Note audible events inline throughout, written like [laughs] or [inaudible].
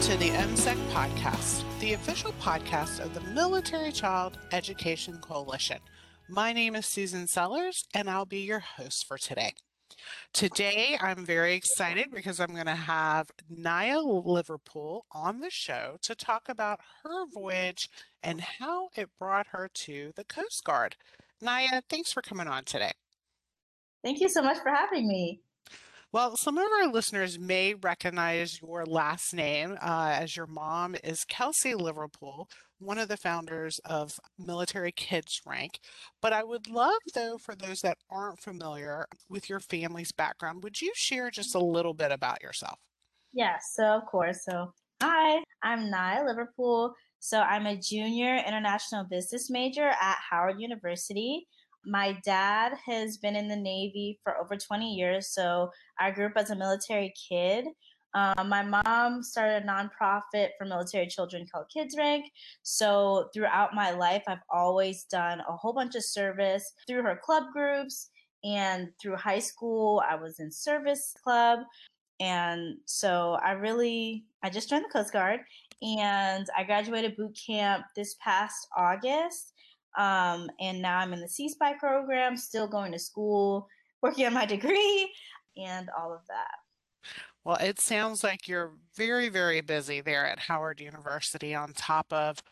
to the MCEC podcast, the official podcast of the Military Child Education Coalition. My name is Susan Sellers, and I'll be your host for today. Today, I'm very excited because I'm going to have Naya Liverpool on the show to talk about her voyage and how it brought her to the Coast Guard. Naya, thanks for coming on today. Thank you so much for having me. Well, some of our listeners may recognize your last name uh, as your mom is Kelsey Liverpool, one of the founders of Military Kids Rank. But I would love, though, for those that aren't familiar with your family's background, would you share just a little bit about yourself? Yes, so of course. So, hi, I'm Naya Liverpool. So, I'm a junior international business major at Howard University. My dad has been in the Navy for over 20 years, so I grew up as a military kid. Um, my mom started a nonprofit for military children called Kids Rank. So throughout my life, I've always done a whole bunch of service through her club groups. And through high school, I was in service club. And so I really, I just joined the Coast Guard and I graduated boot camp this past August. Um, and now I'm in the CSPI program, still going to school, working on my [laughs] degree, and all of that. Well, it sounds like you're very, very busy there at Howard University on top of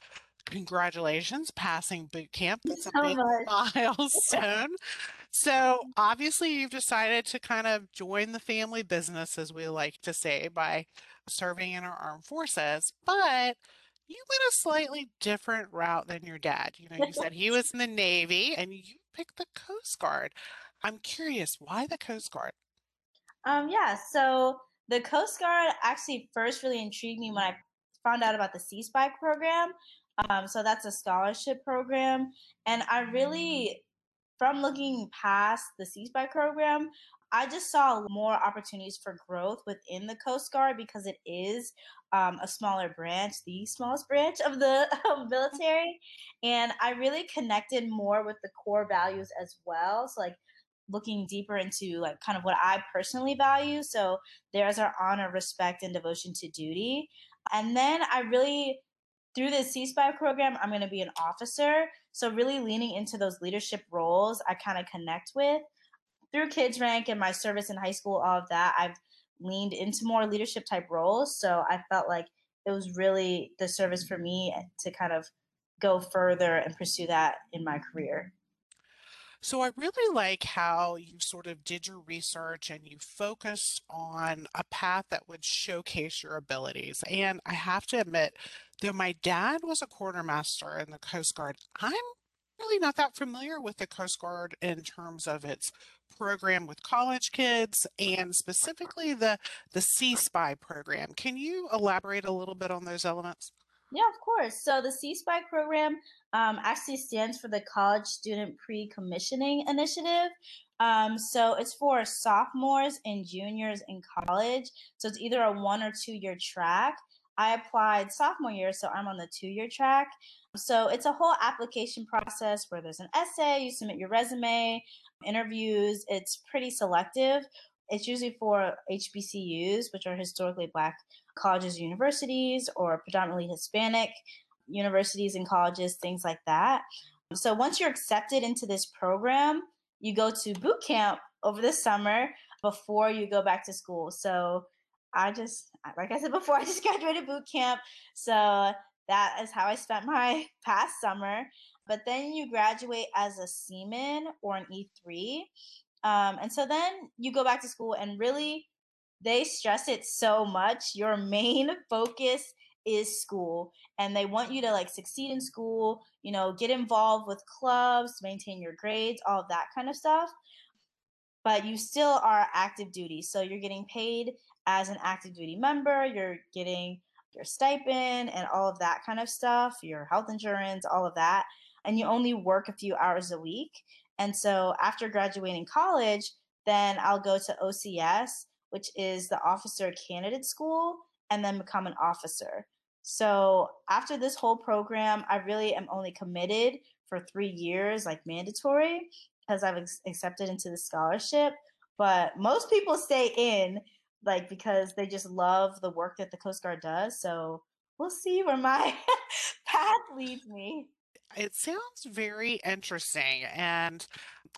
congratulations passing boot camp. That's a big [laughs] milestone. So [laughs] obviously you've decided to kind of join the family business, as we like to say, by serving in our armed forces. But you went a slightly different route than your dad. You know, you said he was in the Navy and you picked the Coast Guard. I'm curious, why the Coast Guard? Um, yeah, so the Coast Guard actually first really intrigued me when I found out about the CSPI program. Um, so that's a scholarship program. And I really, from looking past the CSPI program, I just saw more opportunities for growth within the Coast Guard because it is um, a smaller branch, the smallest branch [laughs] of the military. And I really connected more with the core values as well. So, like, looking deeper into like kind of what I personally value. So there's our honor, respect, and devotion to duty. And then I really, through the CSPI program, I'm going to be an officer. So really leaning into those leadership roles I kind of connect with through kids rank and my service in high school, all of that, I've leaned into more leadership type roles. So I felt like it was really the service for me eh, to kind of go further and pursue that in my career. So I really like how you sort of did your research and you focused on a path that would showcase your abilities. And I have to admit, though my dad was a quartermaster in the Coast Guard, I'm really not that familiar with the Coast Guard in terms of its program with college kids and specifically the the CSPI program. Can you elaborate a little bit on those elements? Yeah, of course. So the CSPI program um, actually stands for the College Student Pre-Commissioning Initiative. Um, so it's for sophomores and juniors in college. So it's either a one or two year track. I applied sophomore year, so I'm on the two year track. So it's a whole application process where there's an essay, you submit your resume, interviews. It's pretty selective. It's usually for HBCUs, which are historically black colleges, universities, or predominantly Hispanic universities and colleges, things like that. So once you're accepted into this program, you go to boot camp over the summer before you go back to school. So I just, like I said before, [laughs] I just graduated boot camp. So that is how I spent my [laughs] past summer. But then you graduate as a seaman or an E3. Um, and so then you go back to school and really they stress it so much. Your [laughs] main focus is school and they want you to like succeed in school, you know, get involved with clubs, maintain your grades, all of that kind of stuff. But you still are active duty. So you're getting paid as an active duty member, you're getting your stipend and all of that kind of stuff, your health insurance, all of that. And you only work a few hours a week. And so after graduating college, then I'll go to OCS, which is the Officer Candidate School, and then become an officer. So after this whole program, I really am only committed for three years, like mandatory, because I've accepted into the scholarship. But most people stay in like because they just love the work that the Coast Guard does. So we'll see where my [laughs] path leads me. It sounds very interesting. And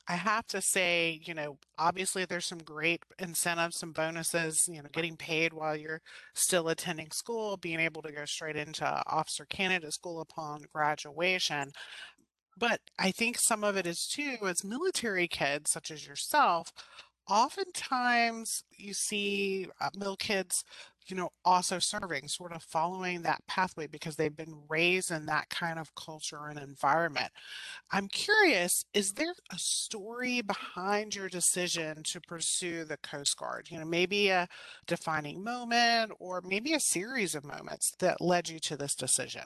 I have to say, you know, obviously there's some great incentives, some bonuses, you know, getting paid while you're still attending school, being able to go straight into officer candidate school upon graduation. But I think some of it is too, as military kids, such as yourself, oftentimes you see uh, mill kids you know also serving sort of following that pathway because they've been raised in that kind of culture and environment. I'm curious is there a story behind your decision to pursue the coast guard? You know maybe a defining moment or maybe a series of moments that led you to this decision?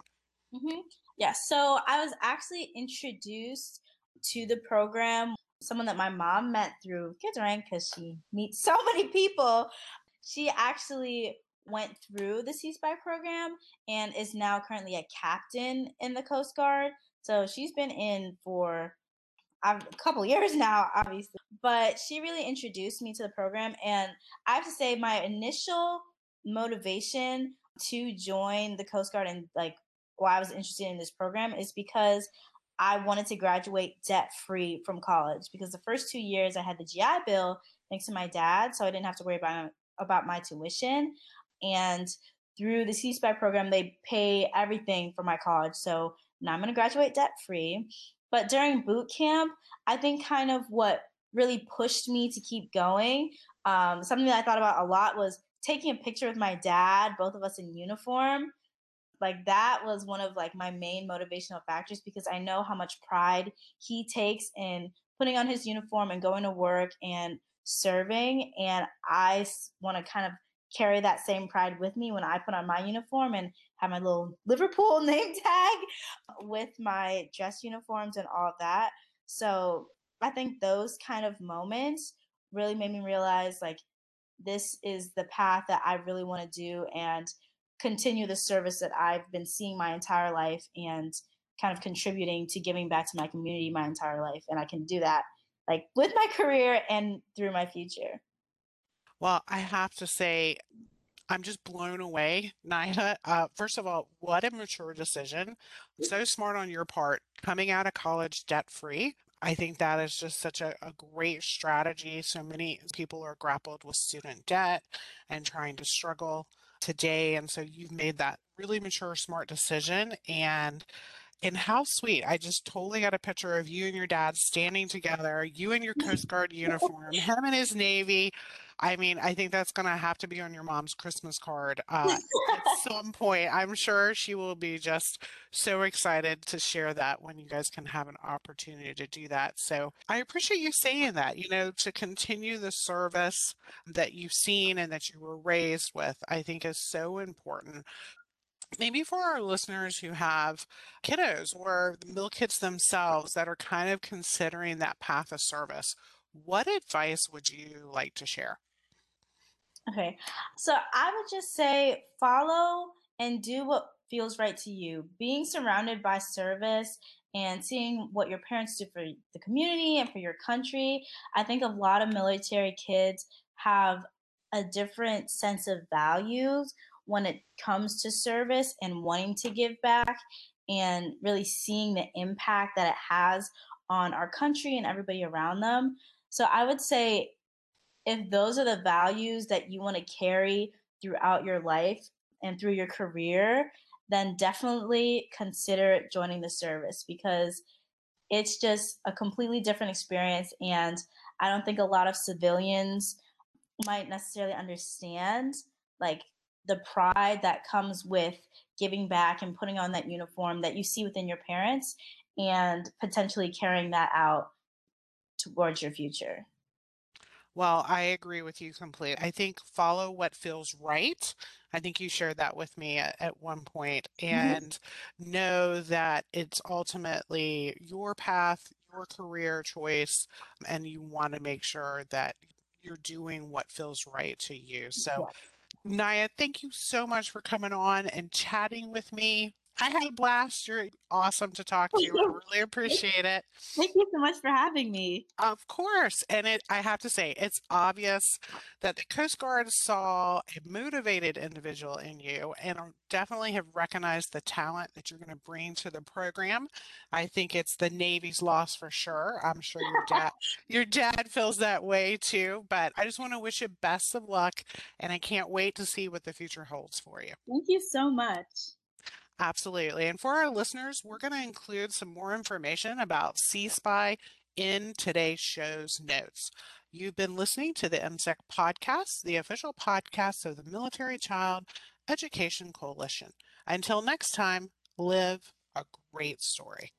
Mm-hmm. yeah so i was actually introduced to the program someone that my mom met through Kids because she meets [laughs] so many people. She actually went through the CSPI program and is now currently a captain in the Coast Guard. So she's been in for um, a couple [laughs] years now, obviously. But she really introduced me to the program. And I have to say, my initial motivation to join the Coast Guard and like why I was interested in this program is because I wanted to graduate debt free from college because the first two years I had the GI Bill thanks to my dad, so I didn't have to worry about about my tuition. And through the CSPI program, they pay everything for my college. So now I'm going to graduate debt free. But during boot camp, I think kind of what really pushed me to keep going, um, something that I thought about a lot was taking a picture with my dad, both of us in uniform like that was one of like my main motivational factors because I know how much pride he takes in putting on his uniform and going to work and serving and I want to kind of carry that same pride with me when I put on my uniform and have my little Liverpool [laughs] name tag with my dress uniforms and all of that. So I think those kind of moments really made me realize like this is the path that I really want to do and continue the service that I've been seeing my entire life and kind of contributing to giving back to my community my entire life. And I can do that like with my career and through my future. Well, I have to say, I'm just blown away, Naya. Uh, first of all, what a mature decision. So smart on your part, coming out of college debt free. I think that is just such a, a, great strategy. So many people are grappled with student debt and trying to struggle today. And so you've made that really mature, smart decision. And and how sweet. I just totally got a picture of you and your dad standing together, you in your [laughs] Coast Guard uniform, him in his Navy. I mean, I think that's going to have to be on your mom's Christmas card uh, at some [laughs] point. I'm sure she will be just so excited to share that when you guys can have an opportunity to do that. So I appreciate you saying that, you know, to continue the service that you've seen and that you were raised with, I think is so important maybe for our listeners who have kiddos or the mill kids themselves that are kind of considering that path of service, what advice would you like to share? Okay. So I would just say follow and do what feels right to you. Being surrounded by service and seeing what your parents do for the community and for your country. I think a lot of military kids have a different sense of values when it comes to service and wanting to give back and really seeing the impact that it has on our country and everybody around them. So I would say if those are the values that you want to carry throughout your life and through your career, then definitely consider joining the service because it's just a completely different experience. And I don't think a lot of civilians might necessarily understand like the pride that comes with giving back and putting on that uniform that you see within your parents and potentially carrying that out towards your future. Well, I agree with you completely. I think follow what feels right. I think you shared that with me at, at one mm-hmm. and mm-hmm. know that it's ultimately your path, your career choice, and you want to make sure that you're doing what feels right to you. So, Naya, thank you so much for coming on and chatting with me. I had a blast. You're awesome to talk to. I really appreciate it. Thank you so much for having me. Of course. And it I have to say, it's obvious that the Coast Guard saw a motivated individual in you and definitely have recognized the talent that you're going to bring to the program. I think it's the Navy's loss for sure. I'm sure your dad [laughs] your dad feels that way too, but I just want to wish you best of luck and I can't wait to see what the future holds for you. Thank you so much. Absolutely. And for our listeners, we're going to include some more information about CSPI in today's show's notes. You've been listening to the MCEC podcast, the official podcast of the Military Child Education Coalition. Until next time, live a great story.